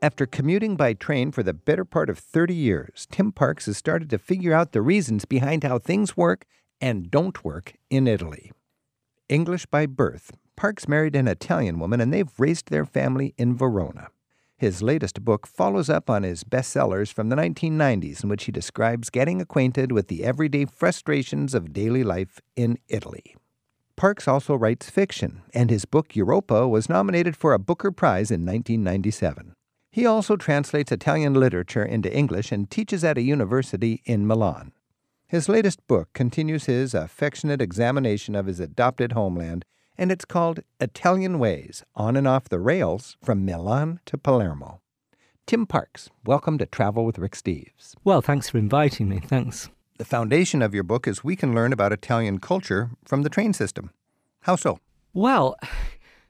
After commuting by train for the better part of 30 years, Tim Parks has started to figure out the reasons behind how things work and don't work in Italy. English by birth, Parks married an Italian woman and they've raised their family in Verona. His latest book follows up on his bestsellers from the 1990s, in which he describes getting acquainted with the everyday frustrations of daily life in Italy. Parks also writes fiction, and his book Europa was nominated for a Booker Prize in 1997. He also translates Italian literature into English and teaches at a university in Milan. His latest book continues his affectionate examination of his adopted homeland, and it's called Italian Ways On and Off the Rails from Milan to Palermo. Tim Parks, welcome to Travel with Rick Steves. Well, thanks for inviting me. Thanks. The foundation of your book is we can learn about Italian culture from the train system. How so? Well,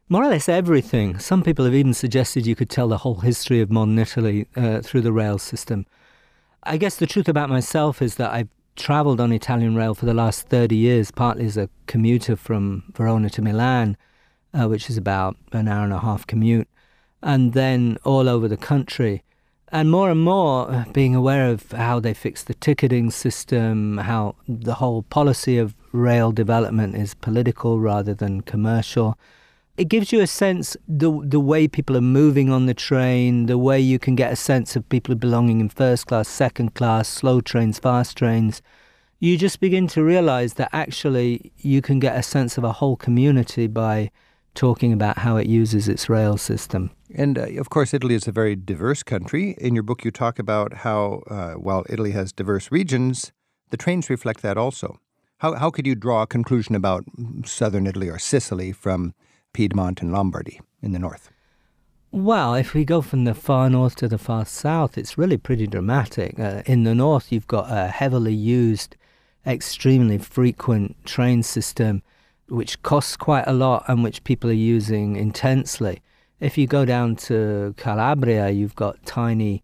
more or less everything. Some people have even suggested you could tell the whole history of modern Italy uh, through the rail system. I guess the truth about myself is that I've traveled on Italian rail for the last 30 years, partly as a commuter from Verona to Milan, uh, which is about an hour and a half commute, and then all over the country. And more and more uh, being aware of how they fix the ticketing system, how the whole policy of rail development is political rather than commercial it gives you a sense the the way people are moving on the train, the way you can get a sense of people belonging in first class, second class, slow trains, fast trains. You just begin to realize that actually you can get a sense of a whole community by talking about how it uses its rail system. And uh, of course, Italy is a very diverse country. In your book, you talk about how uh, while Italy has diverse regions, the trains reflect that also. How, how could you draw a conclusion about southern Italy or Sicily from Piedmont and Lombardy in the north? Well, if we go from the far north to the far south, it's really pretty dramatic. Uh, in the north, you've got a heavily used, extremely frequent train system, which costs quite a lot and which people are using intensely. If you go down to Calabria, you've got tiny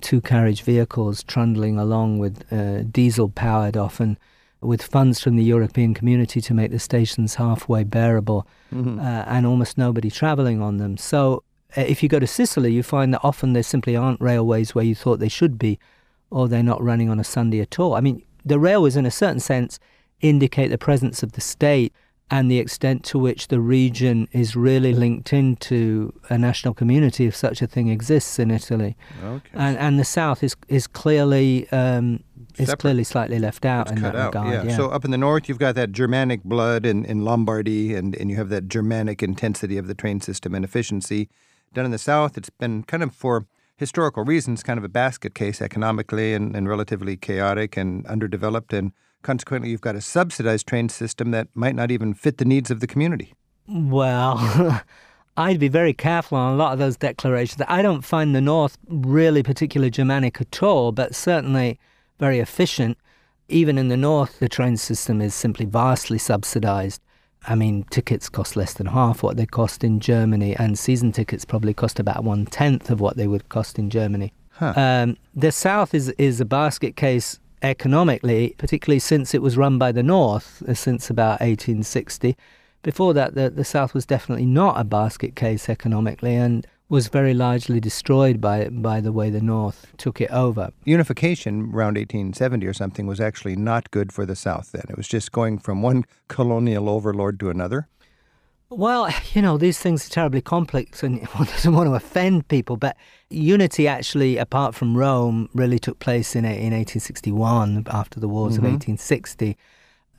two carriage vehicles trundling along with uh, diesel powered often with funds from the European community to make the stations halfway bearable mm-hmm. uh, and almost nobody traveling on them. So uh, if you go to Sicily, you find that often there simply aren't railways where you thought they should be, or they're not running on a Sunday at all. I mean, the railways, in a certain sense, indicate the presence of the state and the extent to which the region is really linked into a national community if such a thing exists in Italy. Okay. And, and the south is, is clearly um, is clearly slightly left out it's in that out, regard. Yeah. yeah. So up in the north, you've got that Germanic blood in, in Lombardy, and, and you have that Germanic intensity of the train system and efficiency. Down in the south, it's been kind of for historical reasons, kind of a basket case economically and, and relatively chaotic and underdeveloped. And consequently, you've got a subsidized train system that might not even fit the needs of the community. Well, I'd be very careful on a lot of those declarations. I don't find the North really particularly Germanic at all, but certainly very efficient. Even in the north, the train system is simply vastly subsidized. I mean, tickets cost less than half what they cost in Germany, and season tickets probably cost about one tenth of what they would cost in Germany. Huh. Um, the South is is a basket case economically, particularly since it was run by the North uh, since about 1860. Before that, the, the South was definitely not a basket case economically, and was very largely destroyed by by the way the North took it over. Unification around 1870 or something was actually not good for the South then. It was just going from one colonial overlord to another. Well, you know, these things are terribly complex and one doesn't want to offend people, but unity actually, apart from Rome, really took place in, in 1861 after the wars mm-hmm. of 1860.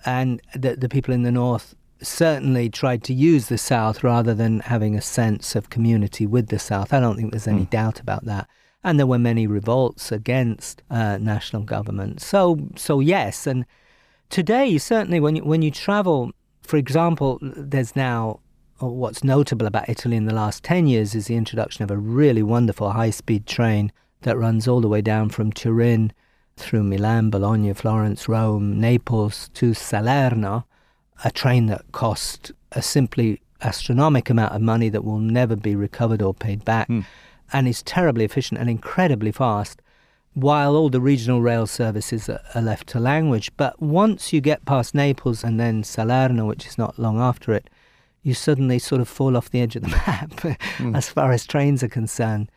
And the, the people in the North certainly tried to use the South rather than having a sense of community with the South. I don't think there's any mm. doubt about that. And there were many revolts against uh, national government. So, so yes. And today, certainly, when you, when you travel, for example, there's now what's notable about Italy in the last 10 years is the introduction of a really wonderful high speed train that runs all the way down from Turin through Milan, Bologna, Florence, Rome, Naples to Salerno a train that cost a simply astronomical amount of money that will never be recovered or paid back, mm. and is terribly efficient and incredibly fast. while all the regional rail services are, are left to language. But once you get past Naples and then Salerno, which is not long after it, you suddenly sort of fall off the edge of the map mm. as far as trains are concerned,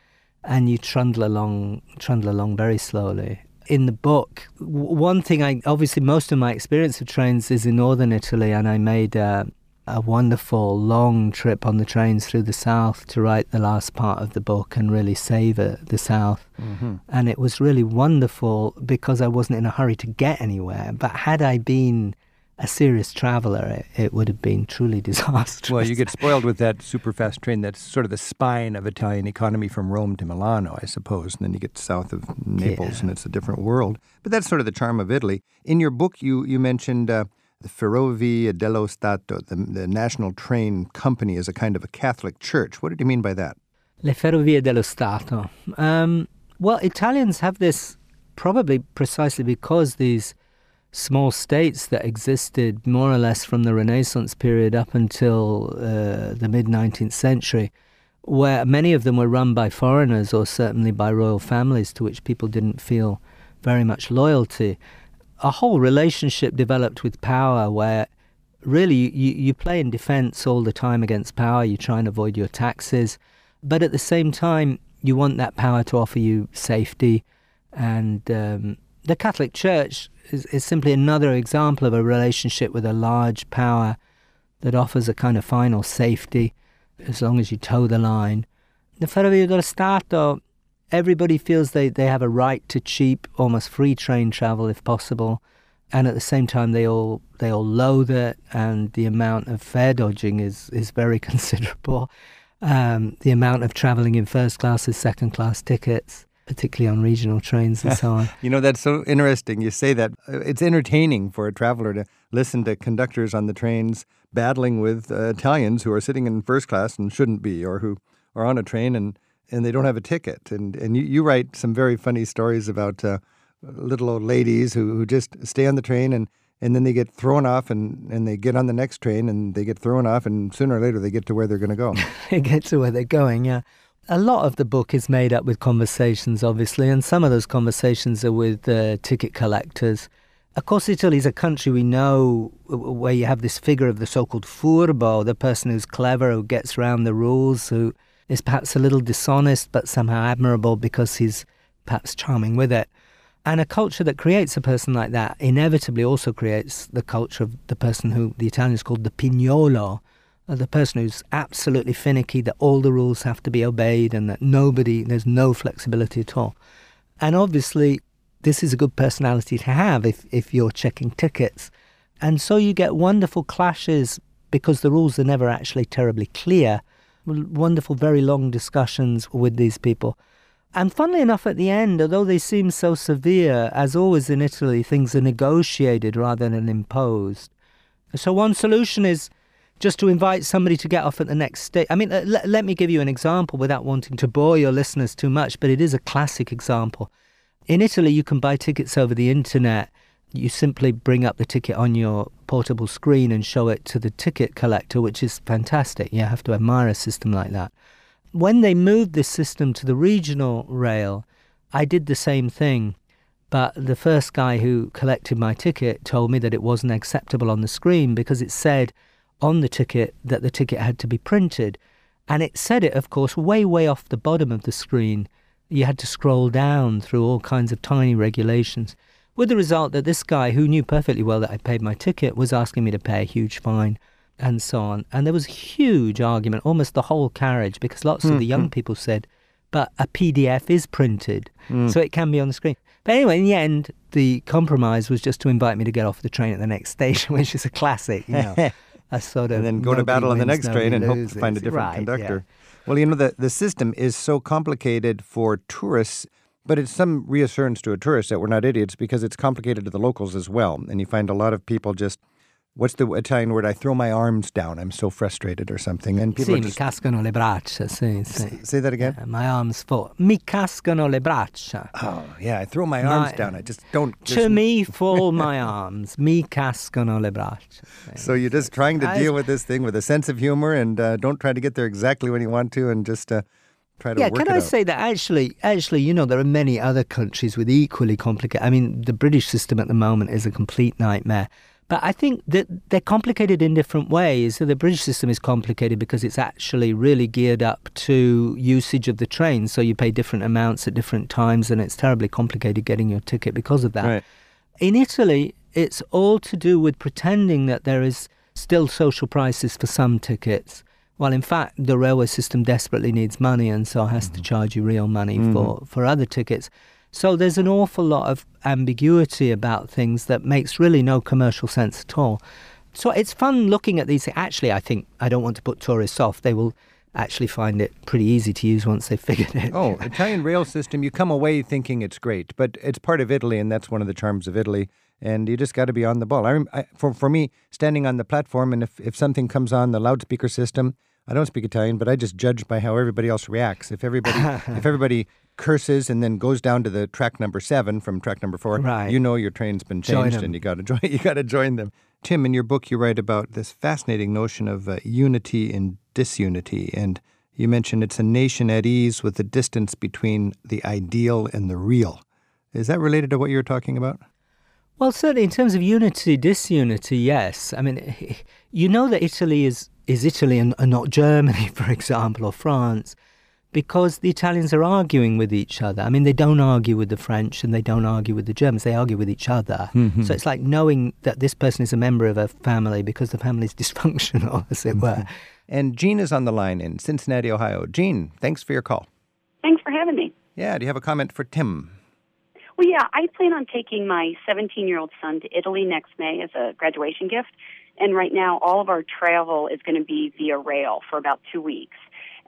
and you trundle along, trundle along very slowly. In the book, one thing I obviously most of my experience of trains is in northern Italy, and I made. Uh, a wonderful long trip on the trains through the south to write the last part of the book and really savor the south. Mm-hmm. And it was really wonderful because I wasn't in a hurry to get anywhere. But had I been a serious traveler, it, it would have been truly disastrous. Well, you get spoiled with that super fast train that's sort of the spine of Italian economy from Rome to Milano, I suppose. And then you get south of Naples yeah. and it's a different world. But that's sort of the charm of Italy. In your book, you, you mentioned. Uh, the Ferrovie dello Stato, the, the national train company, is a kind of a Catholic church. What did you mean by that? Le Ferrovie dello Stato. Um, well, Italians have this probably precisely because these small states that existed more or less from the Renaissance period up until uh, the mid 19th century, where many of them were run by foreigners or certainly by royal families to which people didn't feel very much loyalty a whole relationship developed with power where really you, you play in defense all the time against power. You try and avoid your taxes. But at the same time, you want that power to offer you safety. And um, the Catholic Church is, is simply another example of a relationship with a large power that offers a kind of final safety as long as you toe the line. The Ferrovie dello Stato everybody feels they, they have a right to cheap, almost free train travel if possible. And at the same time, they all they all loathe it, and the amount of fare dodging is is very considerable. Um, the amount of traveling in first class is second class tickets, particularly on regional trains and so on. you know, that's so interesting. You say that uh, it's entertaining for a traveler to listen to conductors on the trains battling with uh, Italians who are sitting in first class and shouldn't be, or who are on a train and and they don't have a ticket. And and you, you write some very funny stories about uh, little old ladies who, who just stay on the train and, and then they get thrown off and, and they get on the next train and they get thrown off and sooner or later they get to where they're going to go. they get to where they're going, yeah. A lot of the book is made up with conversations, obviously, and some of those conversations are with uh, ticket collectors. Of course, Italy is a country we know where you have this figure of the so called furbo, the person who's clever, who gets around the rules, who is perhaps a little dishonest but somehow admirable because he's perhaps charming with it. And a culture that creates a person like that inevitably also creates the culture of the person who the Italians called the pignolo, Uh, the person who's absolutely finicky, that all the rules have to be obeyed and that nobody, there's no flexibility at all. And obviously, this is a good personality to have if, if you're checking tickets. And so you get wonderful clashes because the rules are never actually terribly clear wonderful, very long discussions with these people. And funnily enough, at the end, although they seem so severe, as always in Italy, things are negotiated rather than imposed. So one solution is just to invite somebody to get off at the next station. I mean, uh, let, let me give you an example without wanting to bore your listeners too much, but it is a classic example. In Italy, you can buy tickets over the internet you simply bring up the ticket on your portable screen and show it to the ticket collector, which is fantastic. You have to admire a system like that. When they moved this system to the regional rail, I did the same thing. But the first guy who collected my ticket told me that it wasn't acceptable on the screen because it said on the ticket that the ticket had to be printed. And it said it, of course, way, way off the bottom of the screen. You had to scroll down through all kinds of tiny regulations with the result that this guy, who knew perfectly well that I paid my ticket, was asking me to pay a huge fine and so on. And there was a huge argument, almost the whole carriage, because lots mm-hmm. of the young hmm. people said, but a PDF is printed, mm. so it can be on the screen. But anyway, in the end, the compromise was just to invite me to get off the train at the next station, which is a classic, you know. a sort of and then go to battle on the next train and loses. hope to find a different right, conductor. Yeah. Well, you know, the, the system is so complicated for tourists but it's some reassurance to a tourist that we're not idiots because it's complicated to the locals as well. And you find a lot of people just what's the Italian word? I throw my arms down. I'm so frustrated or something. And people sì, just, mi cascano le braccia. Sì, sì. Say that again. Uh, my arms fall. Mi cascano le braccia. Oh yeah, I throw my arms my, down. I just don't. Just... To me, fall my arms. Mi cascano le braccia. So you're just trying to deal with this thing with a sense of humor and uh, don't try to get there exactly when you want to, and just. Uh, try to yeah, can I out. say that actually, actually, you know, there are many other countries with equally complicated. I mean, the British system at the moment is a complete nightmare. But I think that they're complicated in different ways. So the British system is complicated because it's actually really geared up to usage of the train. So you pay different amounts at different times, and it's terribly complicated getting your ticket because of that. Right. In Italy, it's all to do with pretending that there is still social prices for some tickets, while in fact the railway system desperately needs money and so has to mm. charge you real money for, mm-hmm. for other tickets. So there's an awful lot of ambiguity about things that makes really no commercial sense at all. So it's fun looking at these. Actually, I think I don't want to put tourists off. They will actually find it pretty easy to use once they've figured it. Oh, Italian rail system, you come away thinking it's great, but it's part of Italy, and that's one of the charms of Italy. And you just got to be on the ball. I, I, for, for me, standing on the platform, and if, if something comes on the loudspeaker system, I don't speak Italian, but I just judge by how everybody else reacts. If everybody if everybody curses and then goes down to the track number seven from track number four, Right. you know your train's been changed and you got to join. You got to join them. Tim, in your book, you write about this fascinating notion of uh, unity and disunity, and you mention it's a nation at ease with the distance between the ideal and the real. Is that related to what you were talking about? Well, certainly in terms of unity, disunity, yes. I mean, you know that Italy is, is Italy and, and not Germany, for example, or France, because the Italians are arguing with each other. I mean, they don't argue with the French and they don't argue with the Germans, they argue with each other. Mm-hmm. So it's like knowing that this person is a member of a family because the family is dysfunctional, as it were. Mm-hmm. And Jean is on the line in Cincinnati, Ohio. Jean, thanks for your call. Thanks for having me. Yeah, do you have a comment for Tim? Well, yeah, I plan on taking my 17 year old son to Italy next May as a graduation gift. And right now, all of our travel is going to be via rail for about two weeks.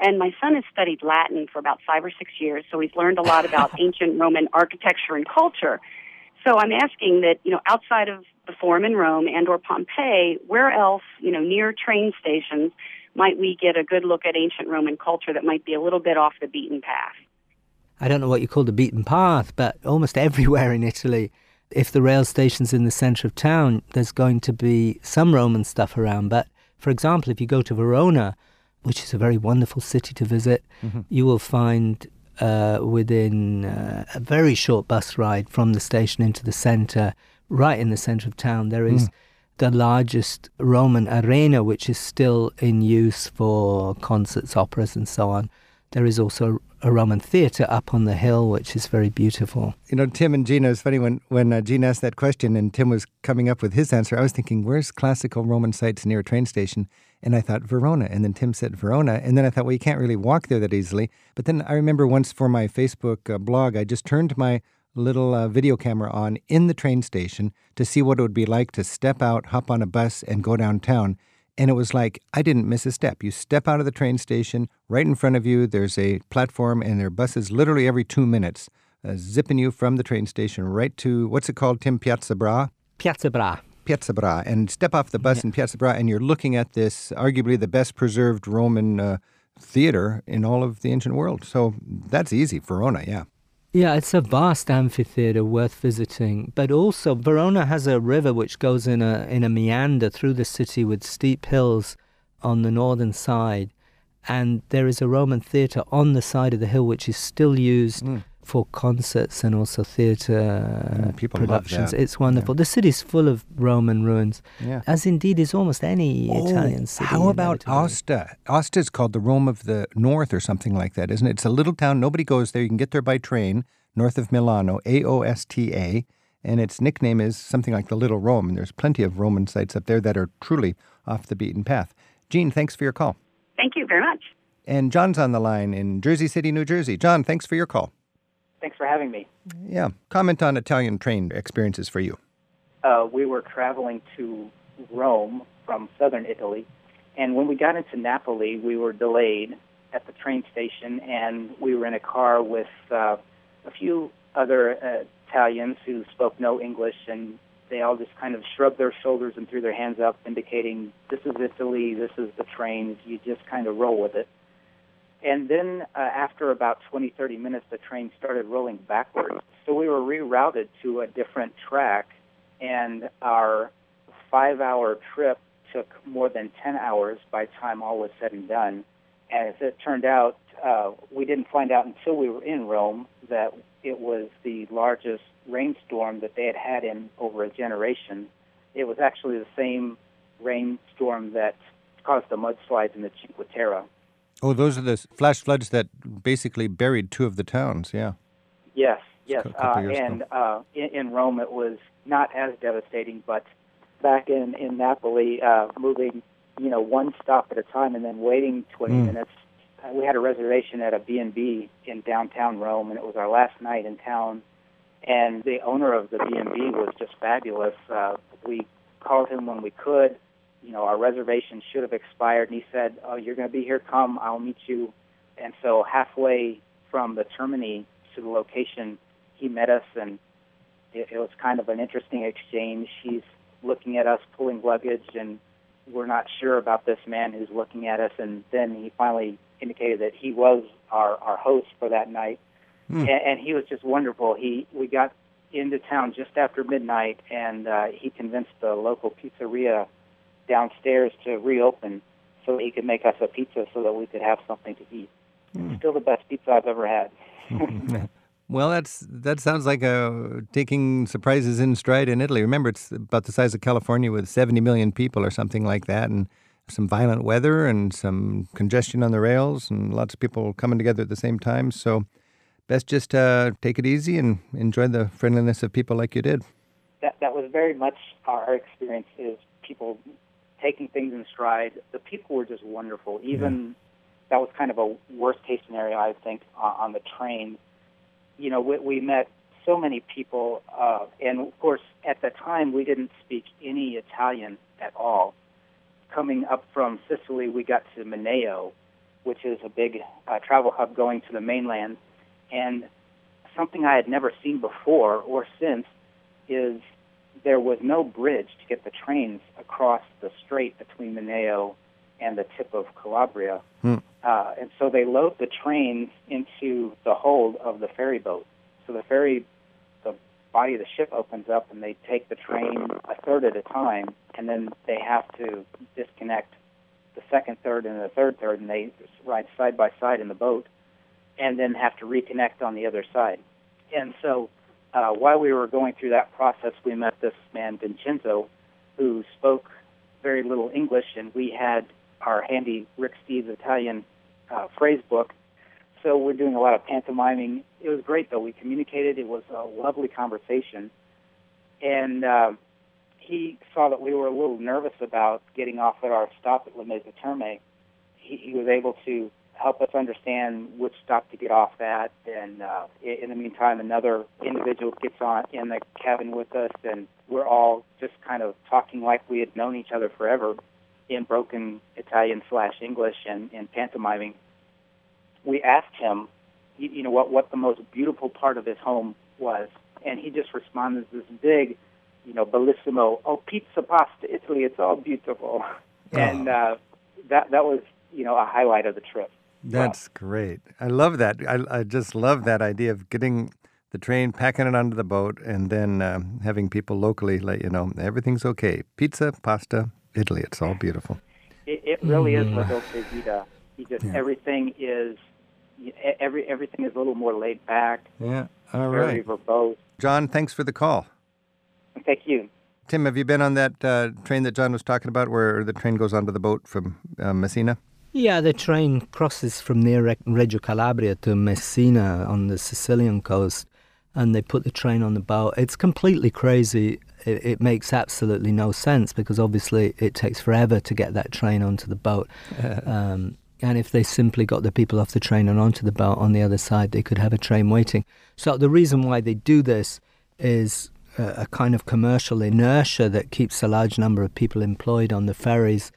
And my son has studied Latin for about five or six years, so he's learned a lot about ancient Roman architecture and culture. So I'm asking that, you know, outside of the Forum in Rome and or Pompeii, where else, you know, near train stations might we get a good look at ancient Roman culture that might be a little bit off the beaten path? I don't know what you call the beaten path, but almost everywhere in Italy, if the rail station's in the centre of town, there's going to be some Roman stuff around. But for example, if you go to Verona, which is a very wonderful city to visit, you will find uh, within uh, a very short bus ride from the station into the centre, right in the centre of town, there is the largest Roman arena, which is still in use for concerts, operas, and so on. There is also a Roman theatre up on the hill, which is very beautiful. You know, Tim and Gina, it's funny when, when uh, Gina asked that question and Tim was coming up with his answer, I was thinking, where's classical Roman sites near a train station? And I thought, Verona. And then Tim said, Verona. And then I thought, well, you can't really walk there that easily. But then I remember once for my Facebook uh, blog, I just turned my little uh, video camera on in the train station to see what it would be like to step out, hop on a bus, and go downtown. And it was like I didn't miss a step. You step out of the train station, right in front of you, there's a platform, and there are buses literally every two minutes uh, zipping you from the train station right to what's it called, Tim? Piazza Bra? Piazza Bra. Piazza Bra. And step off the bus in Piazza Bra, and you're looking at this arguably the best preserved Roman uh, theater in all of the ancient world. So that's easy. Verona, yeah. Yeah, it's a vast amphitheatre worth visiting. But also, Verona has a river which goes in a in a meander through the city with steep hills on the northern side, and there is a Roman theatre on the side of the hill which is still used hmm. For concerts and also theatre Mm, people love productions. that. It's wonderful. The city's full of Roman ruins, Yeah. as indeed is almost any Italian city. Oh, How about inevitably. Aosta? Aosta is called the Rome of the North or something like that, isn't it? It's a little town. Nobody goes there. You can get there by train north of Milano, A O S T A. And its nickname is something like the Little Rome. And there's plenty of Roman sites up there that are truly off the beaten path. Gene, thanks for your call. Thank you very much. And John's on the line in Jersey City, New Jersey. John, thanks for your call. Thanks for having me. Yeah. Comment on Italian train experiences for you. Uh, we were traveling to Rome from southern Italy, and when we got into Napoli, we were delayed at the train station, and we were in a car with uh, a few other uh, Italians who spoke no English, and they all just kind of shrugged their shoulders and threw their hands up, indicating, This is Italy, this is the train, you just kind of roll with it. And then uh, after about 20, 30 minutes, the train started rolling backwards. So we were rerouted to a different track, and our five hour trip took more than 10 hours by the time all was said and done. As it turned out, uh, we didn't find out until we were in Rome that it was the largest rainstorm that they had had in over a generation. It was actually the same rainstorm that caused the mudslides in the Cinque Terre. Oh, those are the flash floods that basically buried two of the towns. Yeah. Yes, yes. Uh, and uh, in, in, Rome, it was not as devastating, but back in in Napoli, uh, moving you know one stop at a time and then waiting 20 mm. minutes. Uh, we had a reservation at a B&B in downtown Rome, and it was our last night in town. And the owner of the B&B was just fabulous. Uh, we called him when we could you know, our reservation should have expired. And he said, "Oh, you're going to be here. Come, I'll meet you." And so halfway from the termini to the location, he met us, and it, it was kind of an interesting exchange. He's looking at us pulling luggage, and we're not sure about this man who's looking at us. And then he finally indicated that he was our our host for that night, mm. and, and he was just wonderful. He we got into town just after midnight, and uh, he convinced the local pizzeria downstairs to reopen so he could make us a pizza so that we could have something to eat. Mm. Still the best pizza I've ever had. well, that's that sounds like a, taking surprises in stride in Italy. Remember, it's about the size of California with 70 million people or something like that, and some violent weather and some congestion on the rails, and lots of people coming together at the same time. So, best just uh, take it easy and enjoy the friendliness of people like you did. That that was very much our experience. Is people taking things in stride. The people were just wonderful. Even that was kind of a worst case scenario, I think, uh, on the train. You know, we, we met so many people, uh, and of course, at the time, we didn't speak any Italian at all. Coming up from Sicily, we got to Mineo, which is a big uh, travel hub going to the mainland, and something I had never seen before or since is there was no bridge to get the trains across the strait between Mineo and the tip of Calabria. Hmm. Uh, and so they load the trains into the hold of the ferry boat. So the ferry, the body of the ship opens up and they take the train a third at a time, and then they have to disconnect the second third and the third third, and they ride side by side in the boat, and then have to reconnect on the other side. And so uh, while we were going through that process, we met this man, Vincenzo, who spoke very little English, and we had our handy Rick Steves Italian uh, phrase book. So we're doing a lot of pantomiming. It was great, though. We communicated. It was a lovely conversation. And uh, he saw that we were a little nervous about getting off at our stop at Lamezia Terme. He, he was able to help us understand which stop to get off at. And uh, in the meantime, another individual gets on in the cabin with us, and we're all just kind of talking like we had known each other forever in broken Italian slash English and, and pantomiming. We asked him, you know, what what the most beautiful part of his home was, and he just responded this big, you know, bellissimo. Oh, pizza, pasta, Italy, it's all beautiful, oh. and uh, that that was you know a highlight of the trip. That's wow. great. I love that. I, I just love that idea of getting the train, packing it onto the boat, and then um, having people locally let you know everything's okay. Pizza, pasta, Italy. It's all beautiful. It, it really mm. is La Dolce Vita. You just yeah. everything is every everything is a little more laid back. Yeah. All very right. verbose. John, thanks for the call. Thank you. Tim, have you been on that uh, train that John was talking about, where the train goes onto the boat from uh, Messina? Yeah, the train crosses from near Reggio Calabria to Messina on the Sicilian coast, and they put the train on the boat. It's completely crazy. It, it makes absolutely no sense because obviously it takes forever to get that train onto the boat. um, and if they simply got the people off the train and onto the boat on the other side, they could have a train waiting. So the reason why they do this is a, a kind of commercial inertia that keeps a large number of people employed on the ferries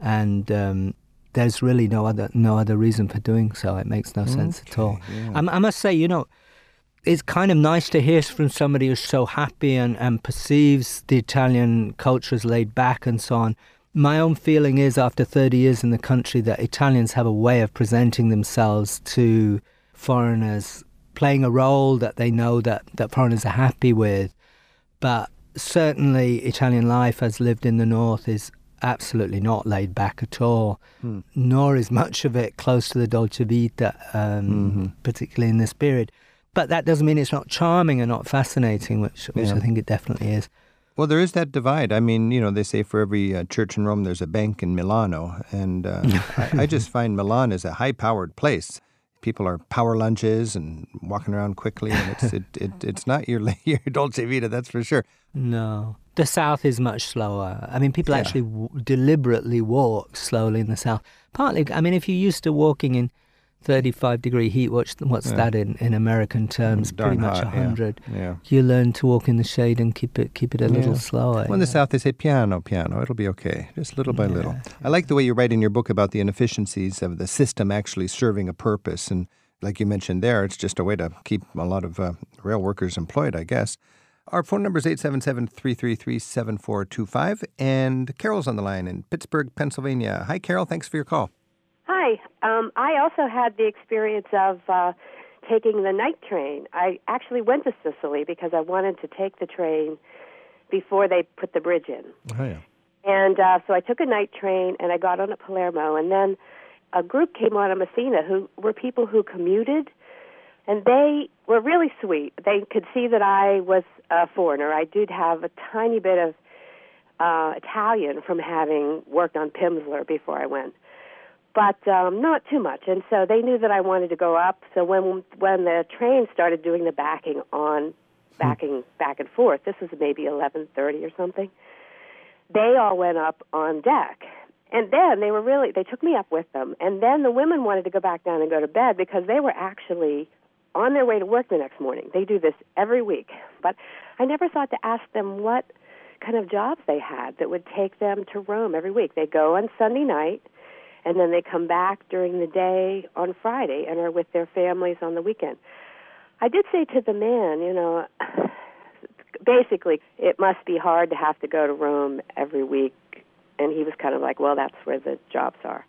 and um, there's really no other no other reason for doing so. It makes no okay, sense at all. Yeah. I, I, must say, you know, it's kind of nice to hear from somebody who's so happy and, and perceives the Italian culture as laid back and so on. My own feeling is, after 30 years in the country, that Italians have a way of presenting themselves to foreigners, playing a role that they know that, that foreigners are happy with. But certainly, Italian life as lived in the north is absolutely not laid back at all, hmm. nor is much of it close to the Dolce Vita, um, mm-hmm. particularly in this period. But that doesn't mean it's not charming and not fascinating, which, which yeah. I think it definitely is. Well, there is that divide. I mean, you know, they say for every uh, church in Rome, there's a bank in Milano. And uh, I, I just find Milan is a high powered place people are power lunches and walking around quickly, and it's it, it, it's not your your Dolce Vita, that's for sure. No, the South is much slower. I mean, people yeah. actually w- deliberately walk slowly in the South. Partly, I mean, if you're used to walking in 35 degree heat, what's, what's yeah. that in, in American terms? Darn Pretty much hot, 100. Yeah. yeah. You learn to walk in the shade and keep it keep it a little slower. Well, in the South, they say piano, piano. It'll be okay, just little by little. I like the way you write in your book about the inefficiencies of the system actually serving a purpose and like you mentioned there, it's just a way to keep a lot of uh, rail workers employed, I guess. Our phone number is 877 333 7425. And Carol's on the line in Pittsburgh, Pennsylvania. Hi, Carol. Thanks for your call. Hi. Um, I also had the experience of uh, taking the night train. I actually went to Sicily because I wanted to take the train before they put the bridge in. Oh, yeah. And uh, so I took a night train and I got on at Palermo. And then a group came on at Messina who were people who commuted, and they were really sweet. They could see that I was a foreigner. I did have a tiny bit of uh, Italian from having worked on Pimsleur before I went, but um, not too much. And so they knew that I wanted to go up. So when when the train started doing the backing on, backing back and forth, this was maybe 11:30 or something. They all went up on deck and then they were really, they took me up with them. And then the women wanted to go back down and go to bed because they were actually on their way to work the next morning. They do this every week. But I never thought to ask them what kind of jobs they had that would take them to Rome every week. They go on Sunday night and then they come back during the day on Friday and are with their families on the weekend. I did say to the man, you know, basically, it must be hard to have to go to Rome every week and he was kind of like, well, that's where the jobs are.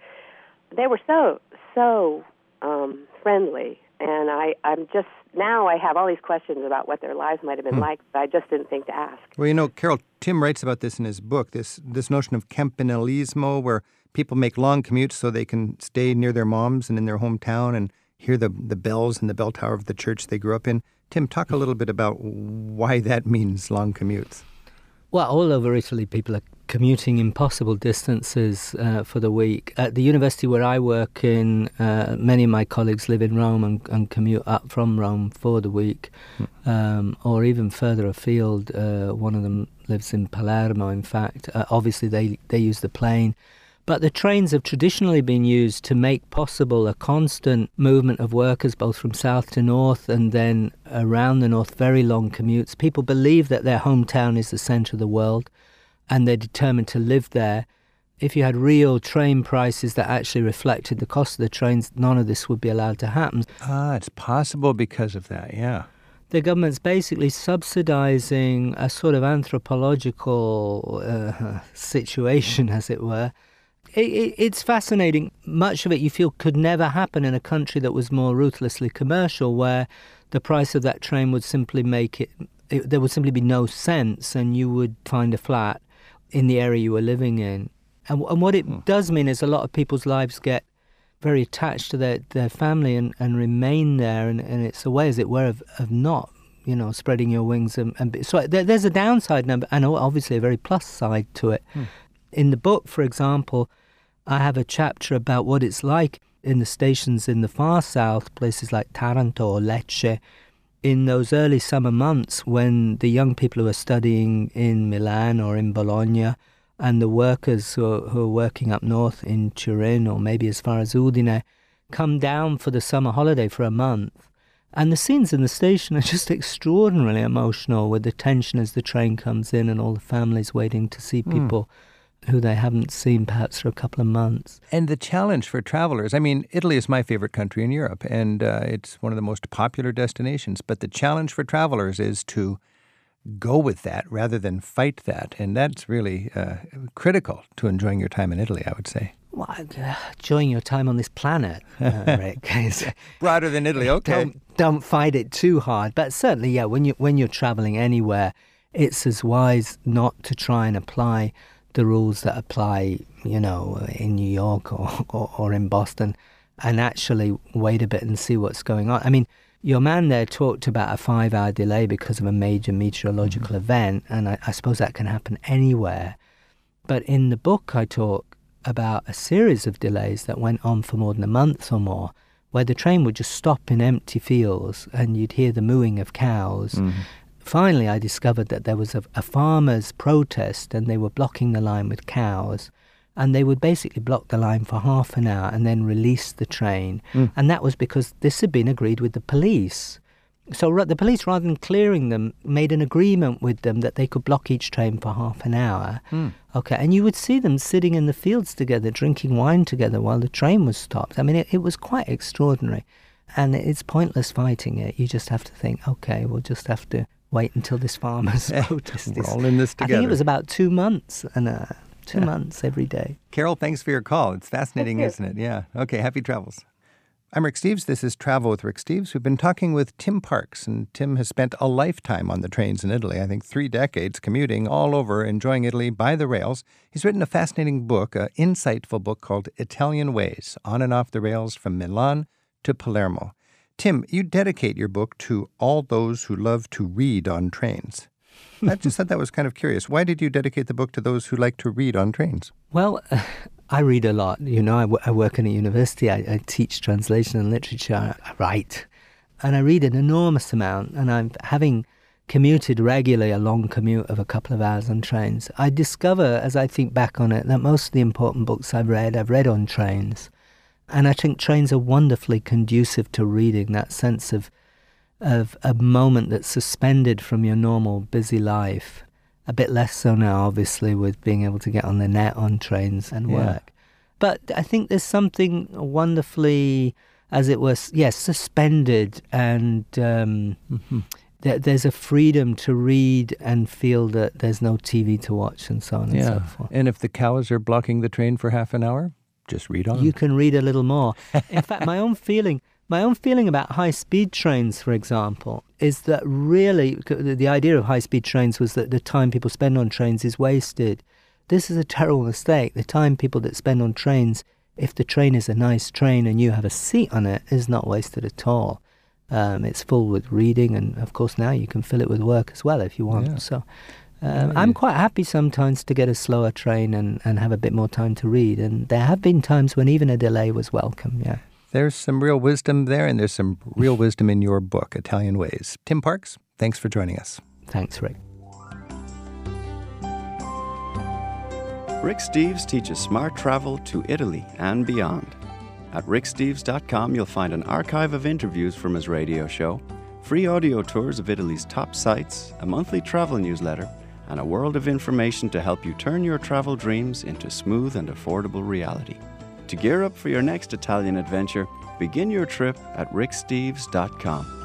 They were so so um, friendly, and I I'm just now I have all these questions about what their lives might have been hmm. like that I just didn't think to ask. Well, you know, Carol Tim writes about this in his book. This this notion of campanilismo, where people make long commutes so they can stay near their moms and in their hometown and hear the the bells and the bell tower of the church they grew up in. Tim, talk a little bit about why that means long commutes. Well, all over Italy, people are commuting impossible distances uh, for the week. At the university where I work in, uh, many of my colleagues live in Rome and, and commute up from Rome for the week, mm. um, or even further afield. Uh, one of them lives in Palermo, in fact. Uh, obviously, they, they use the plane. But the trains have traditionally been used to make possible a constant movement of workers both from south to north and then around the north, very long commutes. People believe that their hometown is the centre of the world and they're determined to live there. If you had real train prices that actually reflected the cost of the trains, none of this would be allowed to happen. Ah, it's possible because of that, yeah. The government's basically subsidizing a sort of anthropological uh, situation, as it were. It, it, it's fascinating. Much of it you feel could never happen in a country that was more ruthlessly commercial, where the price of that train would simply make it, it there would simply be no sense, and you would find a flat in the area you were living in. And, and what it hmm. does mean is a lot of people's lives get very attached to their, their family and, and remain there. And, and it's a way, as it were, of, of not, you know, spreading your wings. And, and so there, there's a downside number and obviously a very plus side to it. Hmm. In the book, for example, I have a chapter about what it's like in the stations in the far south, places like Taranto or Lecce, in those early summer months when the young people who are studying in Milan or in Bologna and the workers who are, who are working up north in Turin or maybe as far as Udine come down for the summer holiday for a month. And the scenes in the station are just extraordinarily emotional with the tension as the train comes in and all the families waiting to see hmm. people. Mm who they haven't seen perhaps for a couple of months. And the challenge for travelers I mean, Italy is my favorite country in Europe, and uh, it's one of the most popular destinations. But the challenge for travelers is to go with that rather than fight that. And that's really uh, critical to enjoying your time in Italy, I would say. Well, uh, enjoying your time on this planet, uh, Rick. Broader than Italy, okay. Don't, don't fight it too hard. But certainly, yeah, when, you, when you're traveling anywhere, it's as wise not to try and apply the rules that apply, you know, in New York or, or, or in Boston and actually wait a bit and see what's going on. I mean, your man there talked about a five hour delay because of a major meteorological mm-hmm. event, and I, I, suppose that can happen anywhere. But in the book, I talk about a series of delays that went on for more than a month or more, where the train would just stop in empty fields and you'd hear the mooing of cows. Mm-hmm. Finally, I discovered that there was a, a farmers' protest and they were blocking the line with cows and they would basically block the line for half an hour and then release the train. Mm. And that was because this had been agreed with the police. So the police, rather than clearing them, made an agreement with them that they could block each train for half an hour. Mm. Okay, and you would see them sitting in the fields together, drinking wine together while the train was stopped. I mean, it, it was quite extraordinary. And it's pointless fighting it. You just have to think, okay, we'll just have to wait until this farmer's protest We're all in this together. I think it was about two months, and uh, two yeah. months every day. Carol, thanks for your call. It's fascinating, isn't it? Yeah. Okay, happy travels. I'm Rick Steves. This is Travel with Rick Steves. We've been talking with Tim Parks, and Tim has spent a lifetime on the trains in Italy. I think three decades commuting all over, enjoying Italy by the rails. He's written a fascinating book, an insightful book called Italian Ways On and Off the Rails from Milan to Palermo. Tim, you dedicate your book to all those who love to read on trains. I just thought that was kind of curious. Why did you dedicate the book to those who like to read on trains? Well, uh, I read a lot. You know, I, w- I work in a university, I, I teach translation and literature, I write, and I read an enormous amount. And I'm having commuted regularly a long commute of a couple of hours on trains. I discover, as I think back on it, that most of the important books I've read, I've read on trains. And I think trains are wonderfully conducive to reading that sense of of a moment that's suspended from your normal busy life. A bit less so now, obviously, with being able to get on the net on trains and yeah. work. But I think there's something wonderfully, as it was, yes, suspended, and um, mm-hmm. there's a freedom to read and feel that there's no TV to watch and so on yeah. and so forth. And if the cows are blocking the train for half an hour, just read on. You can read a little more. In fact, my own feeling my own feeling about high speed trains, for example, is that really the idea of high speed trains was that the time people spend on trains is wasted. This is a terrible mistake. The time people that spend on trains, if the train is a nice train and you have a seat on it, is not wasted at all. Um, it's full with reading, and of course now you can fill it with work as well if you want. Yeah. So um, yeah, I'm quite happy sometimes to get a slower train and, and have a bit more time to read. And there have been times when even a delay was welcome. Yeah there's some real wisdom there, and there's some real wisdom in your book, Italian Ways. Tim Parks, thanks for joining us. Thanks, Rick. Rick Steves teaches smart travel to Italy and beyond. At ricksteves.com, you'll find an archive of interviews from his radio show, free audio tours of Italy's top sites, a monthly travel newsletter, and a world of information to help you turn your travel dreams into smooth and affordable reality. To gear up for your next Italian adventure, begin your trip at ricksteves.com.